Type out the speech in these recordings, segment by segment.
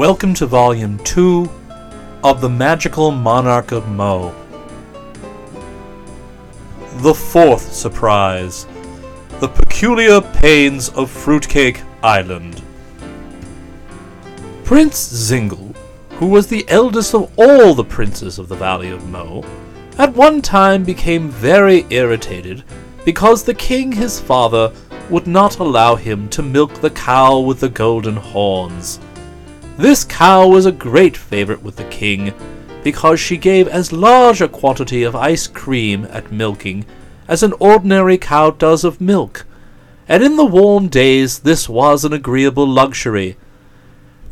Welcome to Volume 2 of The Magical Monarch of Mo. The fourth surprise The Peculiar Pains of Fruitcake Island. Prince Zingle, who was the eldest of all the princes of the Valley of Mo, at one time became very irritated because the king his father would not allow him to milk the cow with the golden horns. This cow was a great favorite with the king, because she gave as large a quantity of ice cream at milking as an ordinary cow does of milk, and in the warm days this was an agreeable luxury.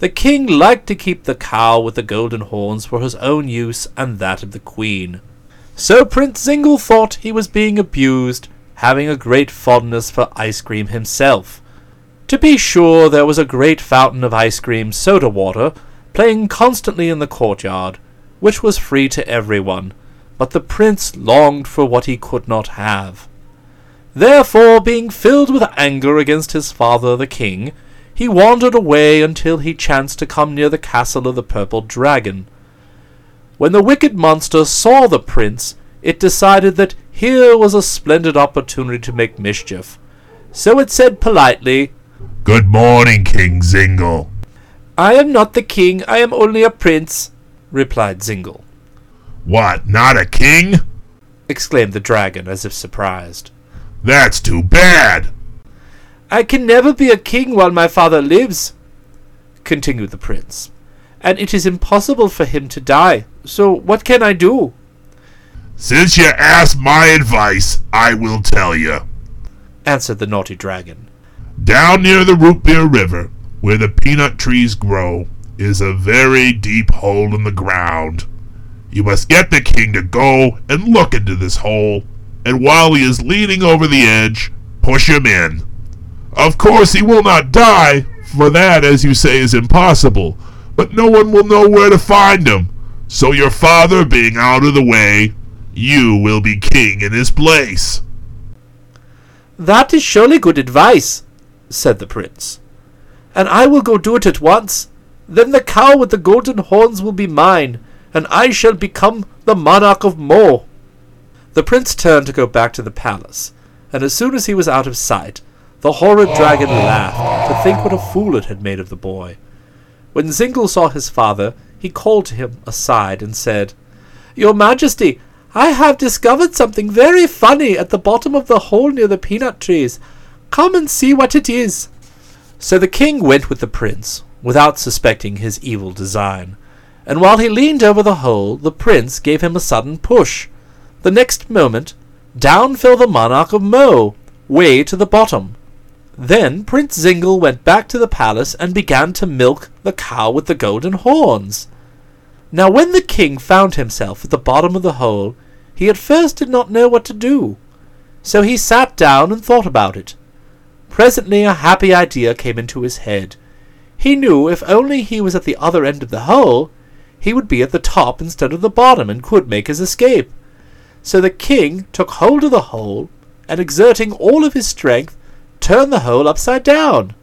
The king liked to keep the cow with the golden horns for his own use and that of the queen. So Prince Zingle thought he was being abused, having a great fondness for ice cream himself. To be sure, there was a great fountain of ice cream soda water playing constantly in the courtyard, which was free to everyone, but the prince longed for what he could not have. Therefore, being filled with anger against his father the king, he wandered away until he chanced to come near the castle of the purple dragon. When the wicked monster saw the prince, it decided that here was a splendid opportunity to make mischief. So it said politely, Good morning, King Zingle. I am not the king, I am only a prince, replied Zingle. What, not a king? exclaimed the dragon as if surprised. That's too bad. I can never be a king while my father lives, continued the prince, and it is impossible for him to die, so what can I do? Since you asked my advice, I will tell you. answered the naughty dragon. Down near the root beer river, where the peanut trees grow, is a very deep hole in the ground. You must get the king to go and look into this hole, and while he is leaning over the edge, push him in. Of course, he will not die, for that, as you say, is impossible, but no one will know where to find him. So, your father being out of the way, you will be king in his place. That is surely good advice, said the prince, and I will go do it at once. Then the cow with the golden horns will be mine, and I shall become the monarch of Mo. The prince turned to go back to the palace, and as soon as he was out of sight, the horrid dragon laughed to think what a fool it had made of the boy. When Zingle saw his father, he called to him aside and said, Your Majesty, I have discovered something very funny at the bottom of the hole near the peanut trees. Come and see what it is. So the king went with the prince, without suspecting his evil design, and while he leaned over the hole, the prince gave him a sudden push. The next moment, down fell the monarch of Mo, way to the bottom. Then Prince Zingle went back to the palace and began to milk the cow with the golden horns. Now when the king found himself at the bottom of the hole, he at first did not know what to do. So he sat down and thought about it. Presently a happy idea came into his head. He knew if only he was at the other end of the hole, he would be at the top instead of the bottom and could make his escape. So the king took hold of the hole, and exerting all of his strength, turned the hole upside down.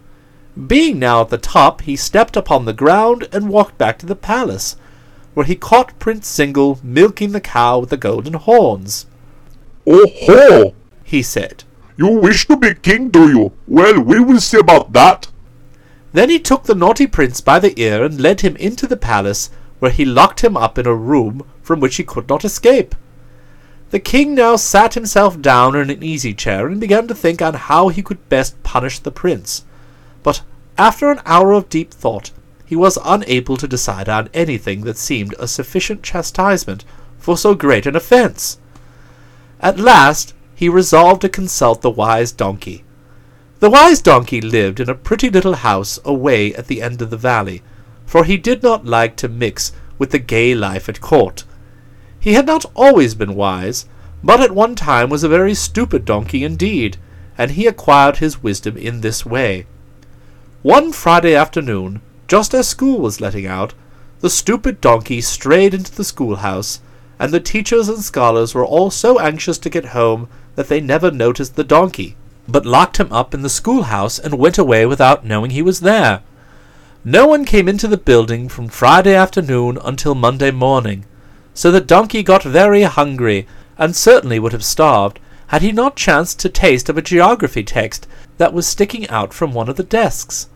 Being now at the top, he stepped upon the ground and walked back to the palace, where he caught Prince Zingle milking the cow with the golden horns. Oh ho! He said. You wish to be king, do you? Well, we will see about that. Then he took the naughty prince by the ear and led him into the palace, where he locked him up in a room from which he could not escape. The king now sat himself down in an easy chair and began to think on how he could best punish the prince. But after an hour of deep thought, he was unable to decide on anything that seemed a sufficient chastisement for so great an offence. At last he resolved to consult the wise donkey. The wise donkey lived in a pretty little house away at the end of the valley, for he did not like to mix with the gay life at court. He had not always been wise, but at one time was a very stupid donkey indeed, and he acquired his wisdom in this way. One Friday afternoon, just as school was letting out, the stupid donkey strayed into the schoolhouse, and the teachers and scholars were all so anxious to get home that they never noticed the donkey, but locked him up in the schoolhouse and went away without knowing he was there. No one came into the building from Friday afternoon until Monday morning, so the donkey got very hungry, and certainly would have starved had he not chanced to taste of a geography text that was sticking out from one of the desks.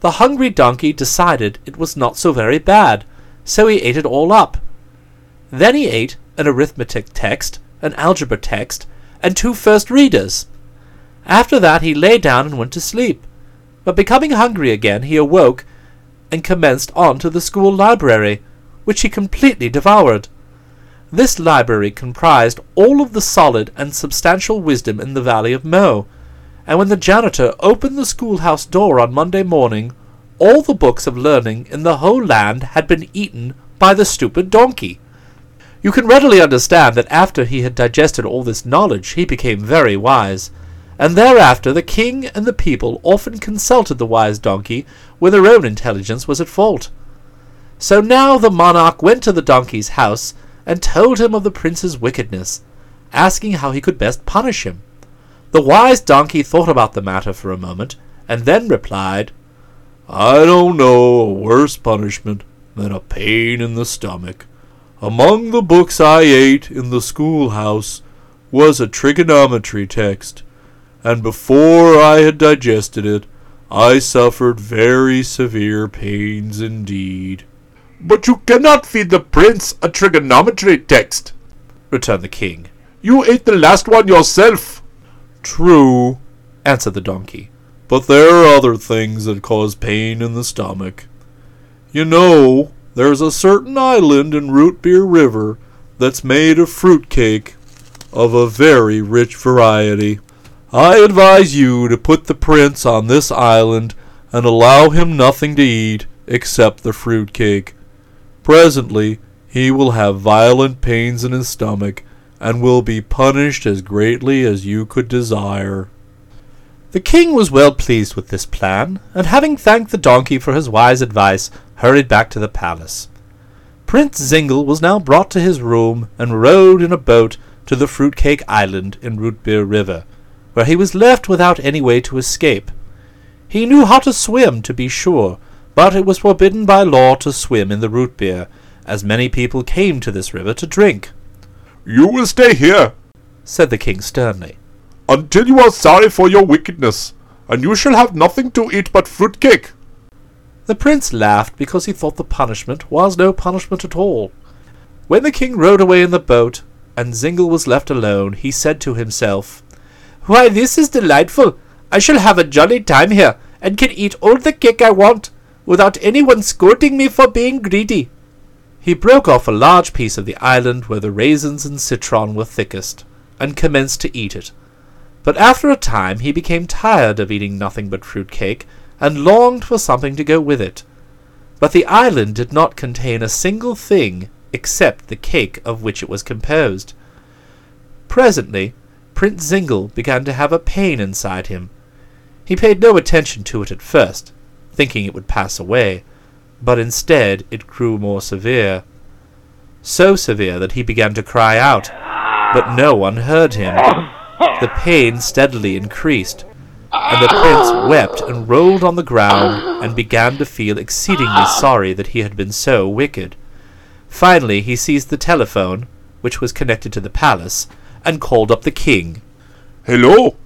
The hungry donkey decided it was not so very bad, so he ate it all up. Then he ate an arithmetic text, an algebra text, and two first readers. After that he lay down and went to sleep. But becoming hungry again, he awoke and commenced on to the school library, which he completely devoured. This library comprised all of the solid and substantial wisdom in the Valley of Mo, and when the janitor opened the schoolhouse door on Monday morning, all the books of learning in the whole land had been eaten by the stupid donkey. You can readily understand that after he had digested all this knowledge, he became very wise, and thereafter the king and the people often consulted the wise donkey when their own intelligence was at fault. So now the monarch went to the donkey's house and told him of the prince's wickedness, asking how he could best punish him. The wise donkey thought about the matter for a moment, and then replied, I don't know a worse punishment than a pain in the stomach. Among the books I ate in the schoolhouse was a trigonometry text, and before I had digested it, I suffered very severe pains indeed. But you cannot feed the prince a trigonometry text, returned the king. You ate the last one yourself. True, answered the donkey, but there are other things that cause pain in the stomach. You know, there's a certain island in Root Beer River that's made of fruit cake of a very rich variety. I advise you to put the prince on this island and allow him nothing to eat except the fruit cake. Presently he will have violent pains in his stomach, and will be punished as greatly as you could desire. The king was well pleased with this plan, and having thanked the donkey for his wise advice, hurried back to the palace. Prince Zingle was now brought to his room and rowed in a boat to the Fruitcake Island in Rootbeer River, where he was left without any way to escape. He knew how to swim, to be sure, but it was forbidden by law to swim in the Rootbeer, as many people came to this river to drink. You will stay here, said the king sternly, until you are sorry for your wickedness, and you shall have nothing to eat but fruit cake. The prince laughed because he thought the punishment was no punishment at all. When the king rowed away in the boat, and Zingle was left alone, he said to himself, Why, this is delightful! I shall have a jolly time here, and can eat all the cake I want without anyone scolding me for being greedy. He broke off a large piece of the island where the raisins and citron were thickest, and commenced to eat it. But after a time he became tired of eating nothing but fruit cake, and longed for something to go with it. But the island did not contain a single thing except the cake of which it was composed. Presently, Prince Zingle began to have a pain inside him. He paid no attention to it at first, thinking it would pass away, but instead it grew more severe. So severe that he began to cry out, but no one heard him. The pain steadily increased, and the prince wept and rolled on the ground and began to feel exceedingly sorry that he had been so wicked. Finally he seized the telephone, which was connected to the palace, and called up the king. Hello,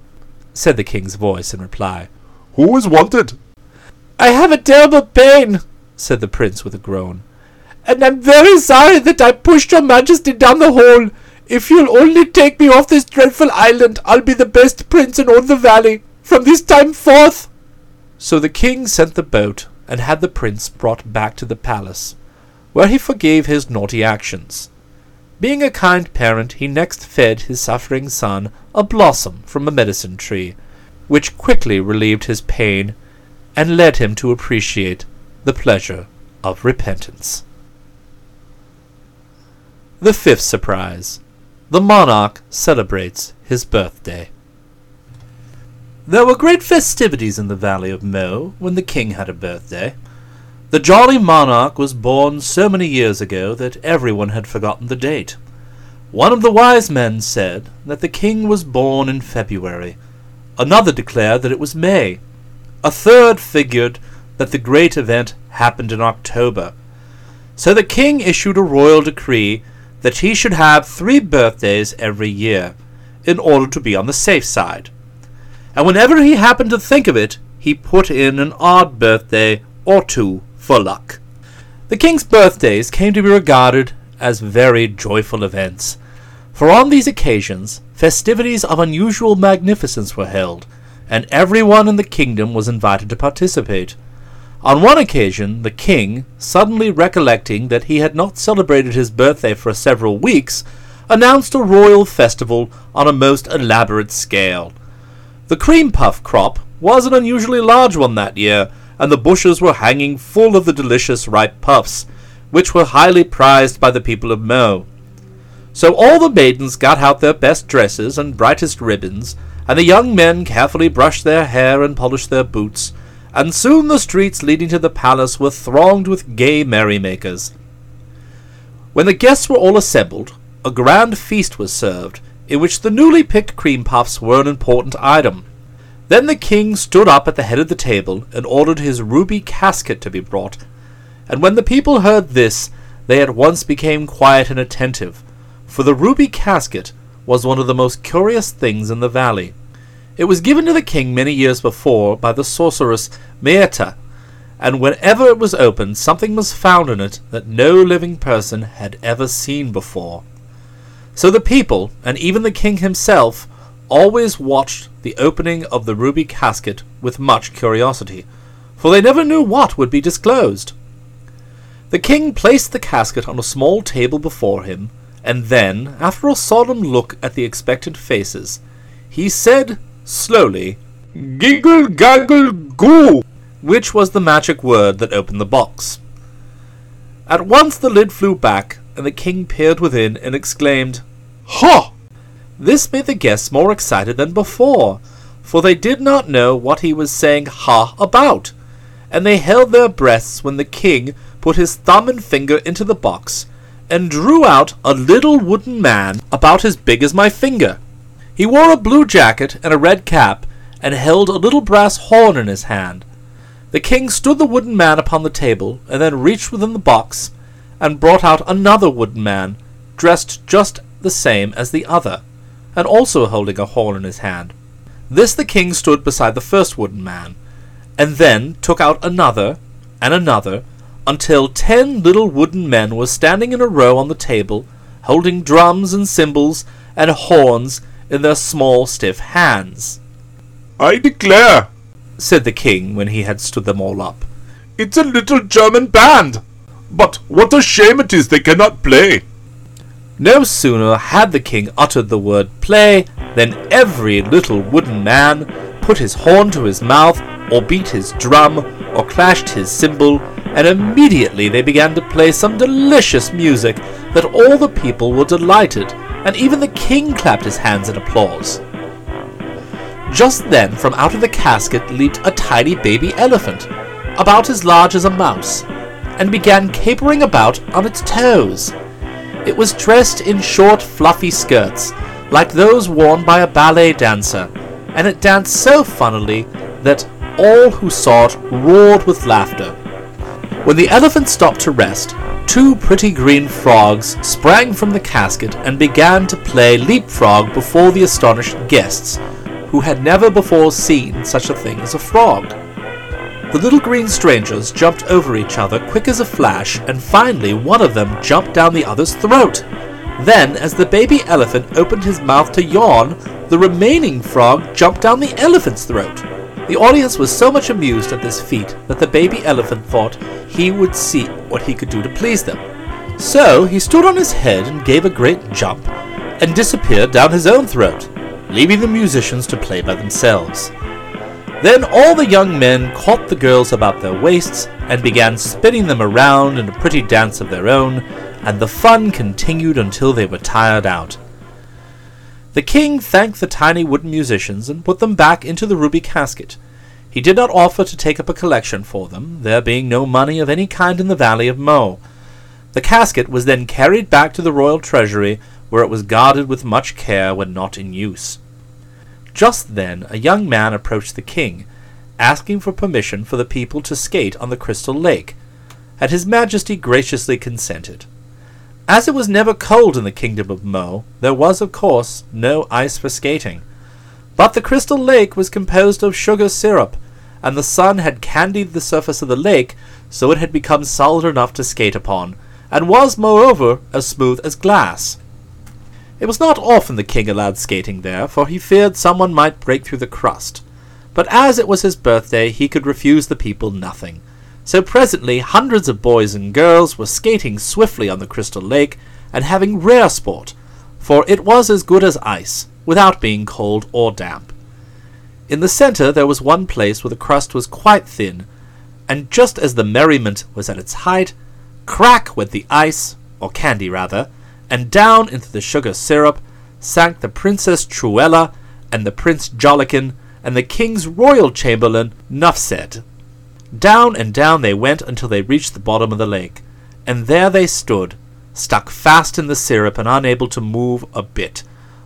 said the king's voice in reply. Who is wanted? I have a terrible pain, said the prince with a groan, and I'm very sorry that I pushed your majesty down the hole. If you'll only take me off this dreadful island, I'll be the best prince in all the valley, from this time forth. So the king sent the boat, and had the prince brought back to the palace, where he forgave his naughty actions. Being a kind parent, he next fed his suffering son a blossom from a medicine tree, which quickly relieved his pain and led him to appreciate the pleasure of repentance. The fifth surprise. The monarch celebrates his birthday. There were great festivities in the valley of Mo when the king had a birthday. The jolly monarch was born so many years ago that everyone had forgotten the date. One of the wise men said that the king was born in February. Another declared that it was May. A third figured that the great event happened in October. So the king issued a royal decree that he should have three birthdays every year, in order to be on the safe side. And whenever he happened to think of it, he put in an odd birthday or two for luck. The king's birthdays came to be regarded as very joyful events, for on these occasions festivities of unusual magnificence were held, and everyone in the kingdom was invited to participate. On one occasion, the king, suddenly recollecting that he had not celebrated his birthday for several weeks, announced a royal festival on a most elaborate scale. The cream puff crop was an unusually large one that year, and the bushes were hanging full of the delicious ripe puffs, which were highly prized by the people of Mo. So all the maidens got out their best dresses and brightest ribbons, and the young men carefully brushed their hair and polished their boots, and soon the streets leading to the palace were thronged with gay merrymakers. When the guests were all assembled, a grand feast was served, in which the newly picked cream puffs were an important item. Then the king stood up at the head of the table and ordered his ruby casket to be brought, and when the people heard this, they at once became quiet and attentive, for the ruby casket was one of the most curious things in the valley. It was given to the king many years before by the sorceress Maetta, and whenever it was opened, something was found in it that no living person had ever seen before. So the people, and even the king himself, always watched the opening of the ruby casket with much curiosity, for they never knew what would be disclosed. The king placed the casket on a small table before him, and then, after a solemn look at the expectant faces, he said slowly, Giggle gaggle goo! which was the magic word that opened the box. At once the lid flew back, and the king peered within and exclaimed, Ha! This made the guests more excited than before, for they did not know what he was saying ha about, and they held their breaths when the king put his thumb and finger into the box and drew out a little wooden man about as big as my finger. He wore a blue jacket and a red cap, and held a little brass horn in his hand. The king stood the wooden man upon the table, and then reached within the box, and brought out another wooden man, dressed just the same as the other, and also holding a horn in his hand. This the king stood beside the first wooden man, and then took out another, and another, until ten little wooden men were standing in a row on the table, holding drums and cymbals and horns in their small stiff hands. I declare, said the king when he had stood them all up. it's a little German band. But what a shame it is they cannot play. No sooner had the king uttered the word play than every little wooden man put his horn to his mouth, or beat his drum, or clashed his cymbal, and immediately they began to play some delicious music that all the people were delighted, and even the king clapped his hands in applause. Just then, from out of the casket leaped a tiny baby elephant, about as large as a mouse, and began capering about on its toes. It was dressed in short, fluffy skirts, like those worn by a ballet dancer, and it danced so funnily that all who saw it roared with laughter. When the elephant stopped to rest, two pretty green frogs sprang from the casket and began to play leapfrog before the astonished guests, who had never before seen such a thing as a frog. The little green strangers jumped over each other quick as a flash, and finally one of them jumped down the other's throat. Then, as the baby elephant opened his mouth to yawn, the remaining frog jumped down the elephant's throat. The audience was so much amused at this feat that the baby elephant thought he would see what he could do to please them. So he stood on his head and gave a great jump, and disappeared down his own throat, leaving the musicians to play by themselves. Then all the young men caught the girls about their waists and began spinning them around in a pretty dance of their own, and the fun continued until they were tired out. The king thanked the tiny wooden musicians and put them back into the ruby casket. He did not offer to take up a collection for them, there being no money of any kind in the valley of Mo. The casket was then carried back to the royal treasury, where it was guarded with much care when not in use. Just then a young man approached the king, asking for permission for the people to skate on the Crystal Lake, and His Majesty graciously consented. As it was never cold in the kingdom of Mo, there was, of course, no ice for skating. But the Crystal Lake was composed of sugar syrup, and the sun had candied the surface of the lake so it had become solid enough to skate upon, and was, moreover, as smooth as glass. It was not often the king allowed skating there, for he feared someone might break through the crust. But as it was his birthday, he could refuse the people nothing. So presently hundreds of boys and girls were skating swiftly on the crystal lake and having rare sport, for it was as good as ice, without being cold or damp. In the centre there was one place where the crust was quite thin, and just as the merriment was at its height, crack went the ice, or candy rather, and down into the sugar syrup sank the Princess Truella and the Prince Jollikin and the King's royal chamberlain Nuphsed. Down and down they went until they reached the bottom of the lake, and there they stood, stuck fast in the syrup and unable to move a bit,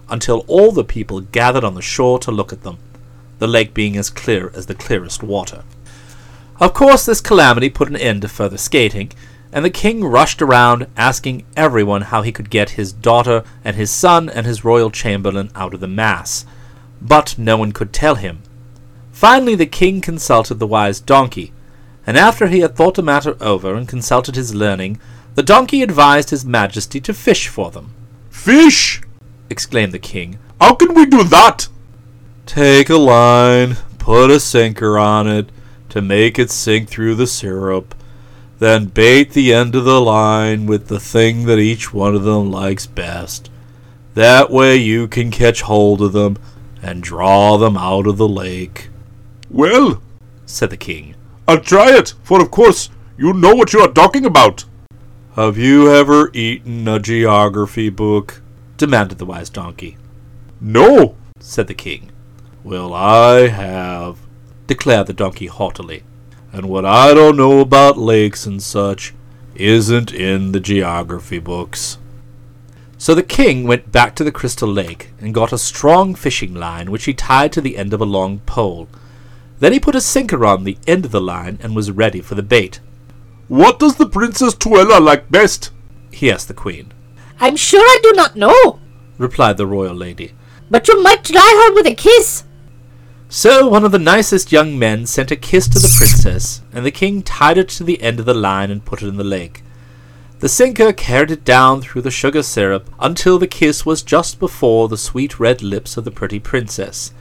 until all the people gathered on the shore to look at them, the lake being as clear as the clearest water. Of course, this calamity put an end to further skating, and the king rushed around asking everyone how he could get his daughter and his son and his royal chamberlain out of the mass. But no one could tell him. Finally, the king consulted the wise donkey, and after he had thought the matter over and consulted his learning, the donkey advised his majesty to fish for them. Fish! exclaimed the king. How can we do that? Take a line, put a sinker on it to make it sink through the syrup, then bait the end of the line with the thing that each one of them likes best. That way you can catch hold of them and draw them out of the lake, Well, said the king. I'll try it, for of course you know what you are talking about. Have you ever eaten a geography book? demanded the wise donkey. No, said the king. Well, I have, declared the donkey haughtily, and what I don't know about lakes and such isn't in the geography books. So the king went back to the crystal lake and got a strong fishing line which he tied to the end of a long pole. Then he put a sinker on the end of the line and was ready for the bait. what does the Princess Truella like best? He asked the queen. I'm sure I do not know, Replied the royal lady. but you might try her with a kiss. So one of the nicest young men sent a kiss to the princess, and the king tied it to the end of the line and put it in the lake. The sinker carried it down through the sugar syrup until the kiss was just before the sweet red lips of the pretty princess.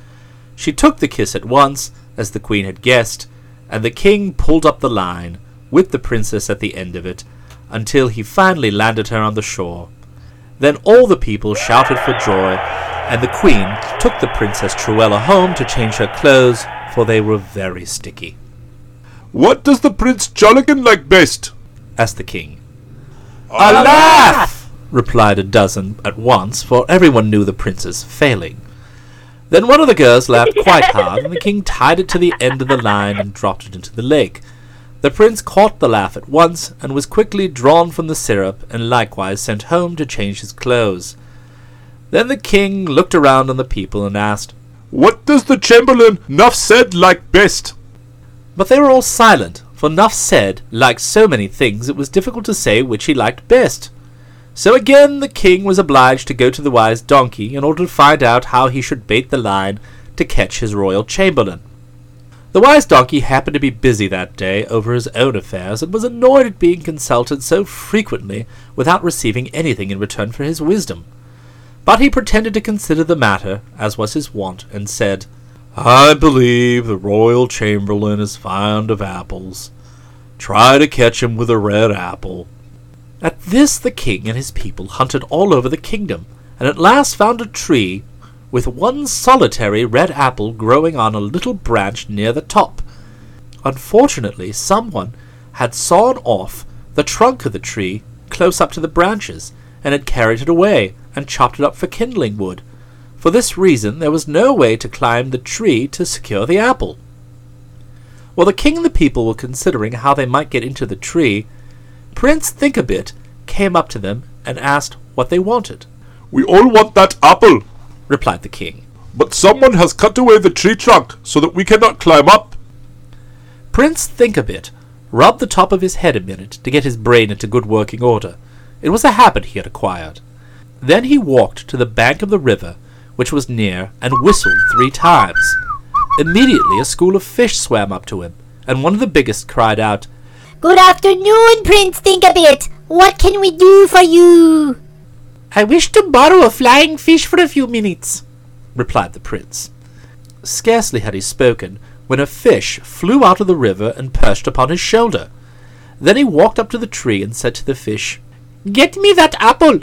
She took the kiss at once, as the queen had guessed, and the king pulled up the line, with the princess at the end of it, until he finally landed her on the shore. Then all the people shouted for joy, and the queen took the Princess Truella home to change her clothes, for they were very sticky. What does the Prince Jollikin like best? asked the king. A laugh! replied a dozen at once, for everyone knew the prince's failing. Then one of the girls laughed quite hard, and the king tied it to the end of the line and dropped it into the lake. The prince caught the laugh at once, and was quickly drawn from the syrup, and likewise sent home to change his clothes. Then the king looked around on the people and asked, What does the Chamberlain Nuphsed like best? But they were all silent, for Nuphsed, like so many things, it was difficult to say which he liked best. So again the king was obliged to go to the wise donkey in order to find out how he should bait the line to catch his royal chamberlain. The wise donkey happened to be busy that day over his own affairs, and was annoyed at being consulted so frequently without receiving anything in return for his wisdom. But he pretended to consider the matter, as was his wont, and said, I believe the royal chamberlain is fond of apples. Try to catch him with a red apple. At this the king and his people hunted all over the kingdom, and at last found a tree with one solitary red apple growing on a little branch near the top. Unfortunately, someone had sawn off the trunk of the tree close up to the branches, and had carried it away and chopped it up for kindling wood. For this reason, there was no way to climb the tree to secure the apple. While the king and the people were considering how they might get into the tree, Prince Thinkabit came up to them and asked what they wanted. We all want that apple, Replied the king. but someone has cut away the tree trunk so that we cannot climb up. Prince Thinkabit rubbed the top of his head a minute to get his brain into good working order. It was a habit he had acquired. Then he walked to the bank of the river, which was near, and whistled three times. Immediately a school of fish swam up to him, and one of the biggest cried out, Good afternoon, Prince Thinkabit. What can we do for you? I wish to borrow a flying fish for a few minutes, replied the prince. Scarcely had he spoken when a fish flew out of the river and perched upon his shoulder. Then he walked up to the tree and said to the fish, Get me that apple.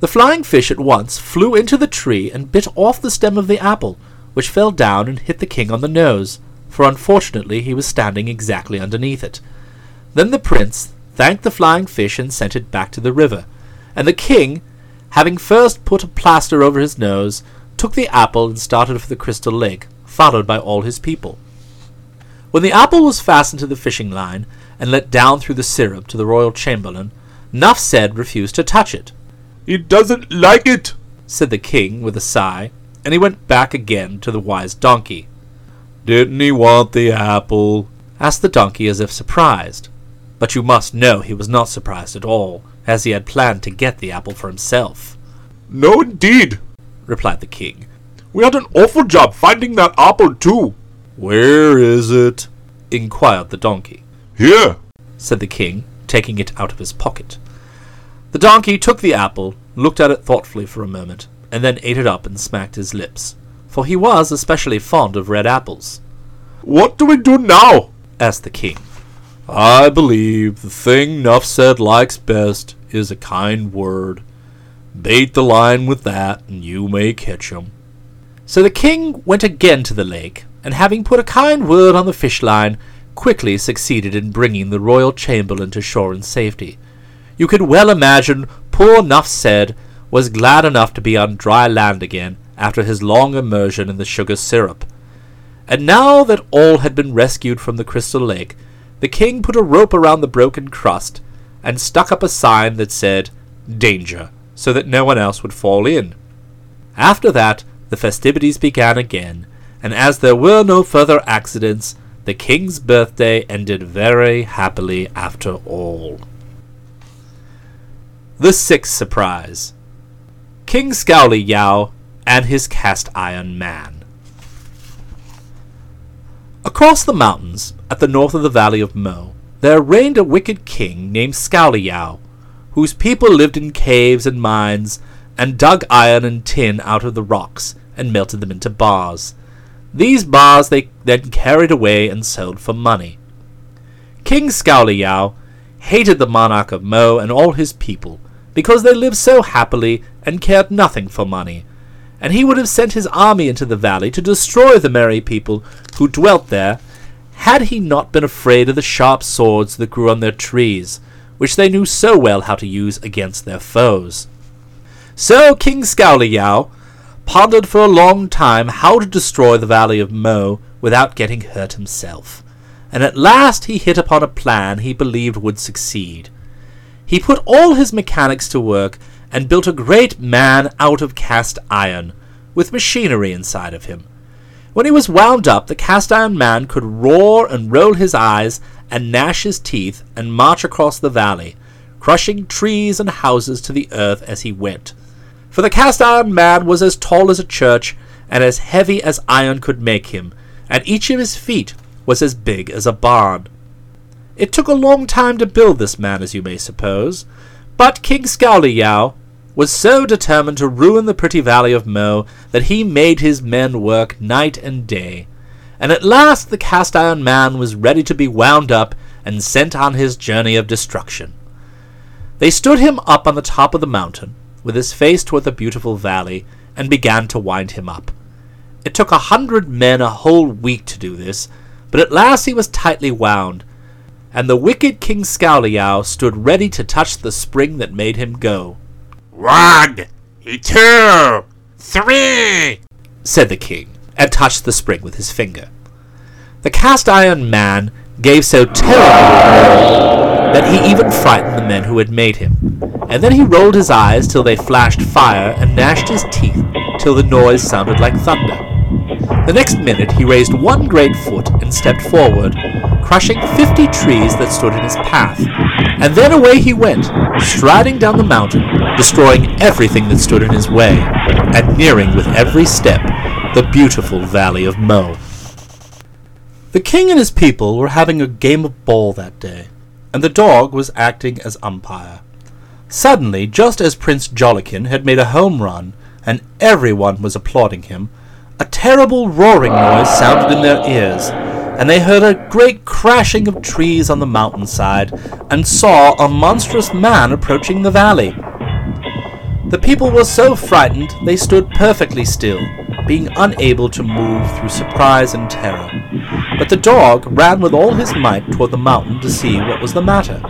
The flying fish at once flew into the tree and bit off the stem of the apple, which fell down and hit the king on the nose, for unfortunately he was standing exactly underneath it. Then the prince thanked the flying fish and sent it back to the river, and the king, having first put a plaster over his nose, took the apple and started for the crystal lake, followed by all his people. When the apple was fastened to the fishing line and let down through the syrup to the royal chamberlain, Nuphsed refused to touch it. He doesn't like it, said the king with a sigh, and he went back again to the wise donkey. Didn't he want the apple? asked the donkey as if surprised. But you must know he was not surprised at all, as he had planned to get the apple for himself. No, indeed, replied the king. We had an awful job finding that apple, too. Where is it? inquired the donkey. Here, said the king, taking it out of his pocket. The donkey took the apple, looked at it thoughtfully for a moment, and then ate it up and smacked his lips, for he was especially fond of red apples. What do we do now? asked the king. I believe the thing Nuphsed likes best is a kind word. Bait the line with that, and you may catch him. So the king went again to the lake, and having put a kind word on the fish line, quickly succeeded in bringing the royal chamberlain to shore in safety. You could well imagine poor Nuphsed was glad enough to be on dry land again after his long immersion in the sugar syrup. And now that all had been rescued from the crystal lake, the king put a rope around the broken crust and stuck up a sign that said, Danger, so that no one else would fall in. After that, the festivities began again, and as there were no further accidents, the king's birthday ended very happily after all. The sixth surprise King Scowley and his cast iron man. Across the mountains, at the north of the valley of Mo, there reigned a wicked king named Scowley whose people lived in caves and mines, and dug iron and tin out of the rocks, and melted them into bars. These bars they then carried away and sold for money. King Scowley hated the monarch of Mo and all his people, because they lived so happily and cared nothing for money, and he would have sent his army into the valley to destroy the merry people who dwelt there, had he not been afraid of the sharp swords that grew on their trees, which they knew so well how to use against their foes. So King Scowley pondered for a long time how to destroy the valley of Mo without getting hurt himself, and at last he hit upon a plan he believed would succeed. He put all his mechanics to work and built a great man out of cast iron, with machinery inside of him. When he was wound up, the cast iron man could roar and roll his eyes and gnash his teeth and march across the valley, crushing trees and houses to the earth as he went. For the cast iron man was as tall as a church and as heavy as iron could make him, and each of his feet was as big as a barn. It took a long time to build this man, as you may suppose, but King Scowley was so determined to ruin the pretty valley of Mo that he made his men work night and day, and at last the cast iron man was ready to be wound up and sent on his journey of destruction. They stood him up on the top of the mountain, with his face toward the beautiful valley, and began to wind him up. It took a hundred men a whole week to do this, but at last he was tightly wound, and the wicked King Scowleyow stood ready to touch the spring that made him go. One, two, three, said the king, and touched the spring with his finger. The cast iron man gave so terrible a roar that he even frightened the men who had made him, and then he rolled his eyes till they flashed fire and gnashed his teeth till the noise sounded like thunder. The next minute he raised one great foot and stepped forward, crushing fifty trees that stood in his path. And then away he went, striding down the mountain, destroying everything that stood in his way, and nearing with every step the beautiful valley of Mo. The king and his people were having a game of ball that day, and the dog was acting as umpire. Suddenly, just as Prince Jollikin had made a home run, and everyone was applauding him, a terrible roaring noise sounded in their ears, and they heard a great crashing of trees on the mountainside, and saw a monstrous man approaching the valley. The people were so frightened they stood perfectly still, being unable to move through surprise and terror. But the dog ran with all his might toward the mountain to see what was the matter.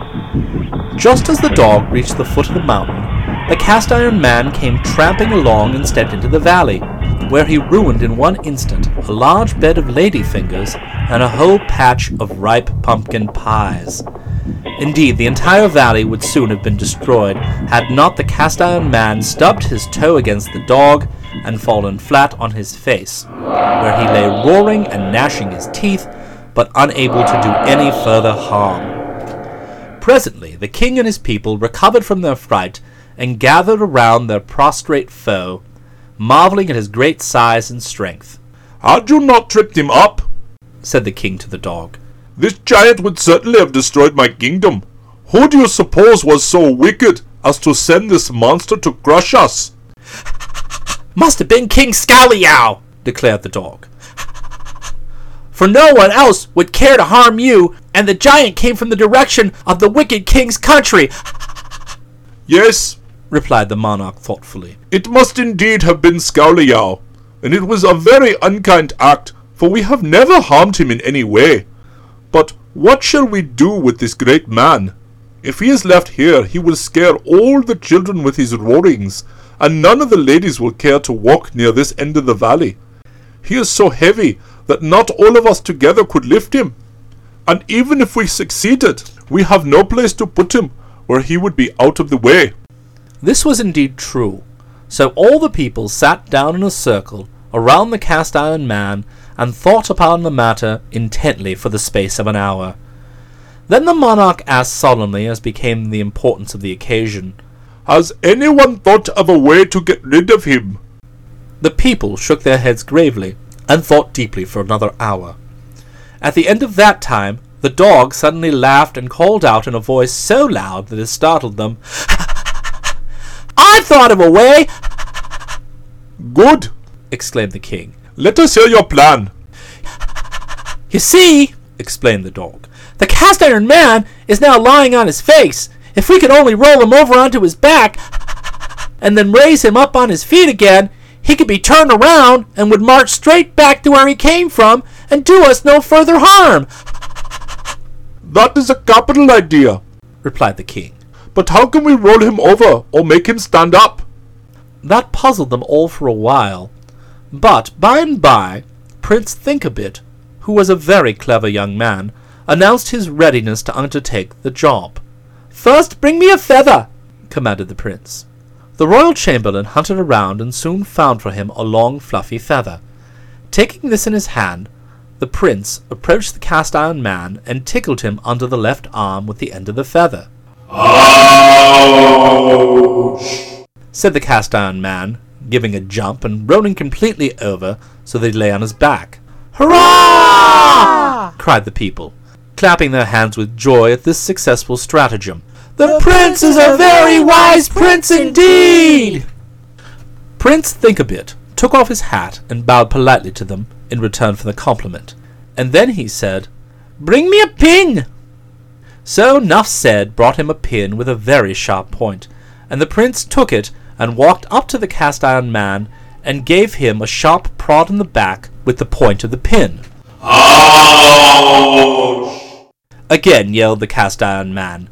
Just as the dog reached the foot of the mountain, the cast iron man came tramping along and stepped into the valley, where he ruined in one instant a large bed of ladyfingers and a whole patch of ripe pumpkin pies. Indeed, the entire valley would soon have been destroyed had not the cast iron man stubbed his toe against the dog and fallen flat on his face, where he lay roaring and gnashing his teeth, but unable to do any further harm. Presently, the king and his people recovered from their fright and gathered around their prostrate foe, marveling at his great size and strength. Had you not tripped him up, said the king to the dog, this giant would certainly have destroyed my kingdom. Who do you suppose was so wicked as to send this monster to crush us? Must have been King Scowleyow, declared the dog. For no one else would care to harm you, and the giant came from the direction of the wicked king's country. Yes, replied the monarch thoughtfully. It must indeed have been Scowleyow, and it was a very unkind act, for we have never harmed him in any way. But what shall we do with this great man? If he is left here, he will scare all the children with his roarings, and none of the ladies will care to walk near this end of the valley. He is so heavy that not all of us together could lift him. And even if we succeeded, we have no place to put him where he would be out of the way. This was indeed true. So all the people sat down in a circle around the cast iron man and thought upon the matter intently for the space of an hour. Then the monarch asked solemnly, as became the importance of the occasion, Has anyone thought of a way to get rid of him? The people shook their heads gravely and thought deeply for another hour. At the end of that time, the dog suddenly laughed and called out in a voice so loud that it startled them, I've thought of a way! Good, exclaimed the king. Let us hear your plan. You see, explained the dog, the cast iron man is now lying on his face. If we could only roll him over onto his back and then raise him up on his feet again, he could be turned around and would march straight back to where he came from and do us no further harm. That is a capital idea, replied the king. But how can we roll him over or make him stand up? That puzzled them all for a while, but by and by Prince Thinkabit, who was a very clever young man, announced his readiness to undertake the job. First bring me a feather, commanded the prince. The royal chamberlain hunted around and soon found for him a long fluffy feather. Taking this in his hand, the prince approached the cast iron man and tickled him under the left arm with the end of the feather. Ouch! said the cast iron man, giving a jump and rolling completely over so that he lay on his back. Hurrah! cried the people, clapping their hands with joy at this successful stratagem. The prince is a very wise prince indeed! Prince Thinkabit took off his hat and bowed politely to them in return for the compliment, and then he said, Bring me a pin! So Nuphsed brought him a pin with a very sharp point, and the prince took it and walked up to the cast iron man and gave him a sharp prod in the back with the point of the pin. Ouch! Again yelled the cast iron man,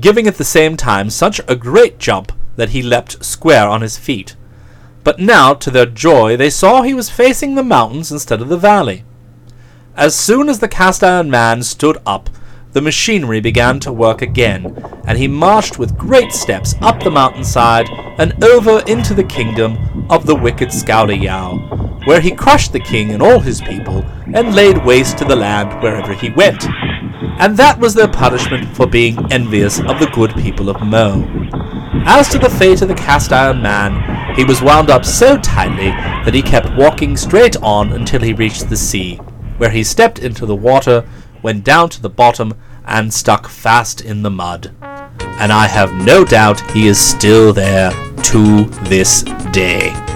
giving at the same time such a great jump that he leapt square on his feet. But now, to their joy, they saw he was facing the mountains instead of the valley. As soon as the cast iron man stood up, the machinery began to work again, and he marched with great steps up the mountainside and over into the kingdom of the wicked Scowleyow, where he crushed the king and all his people, and laid waste to the land wherever he went. and that was their punishment for being envious of the good people of Mo. As to the fate of the cast iron man, he was wound up so tightly that he kept walking straight on until he reached the sea, where he stepped into the water, went down to the bottom, and stuck fast in the mud. And I have no doubt he is still there to this day.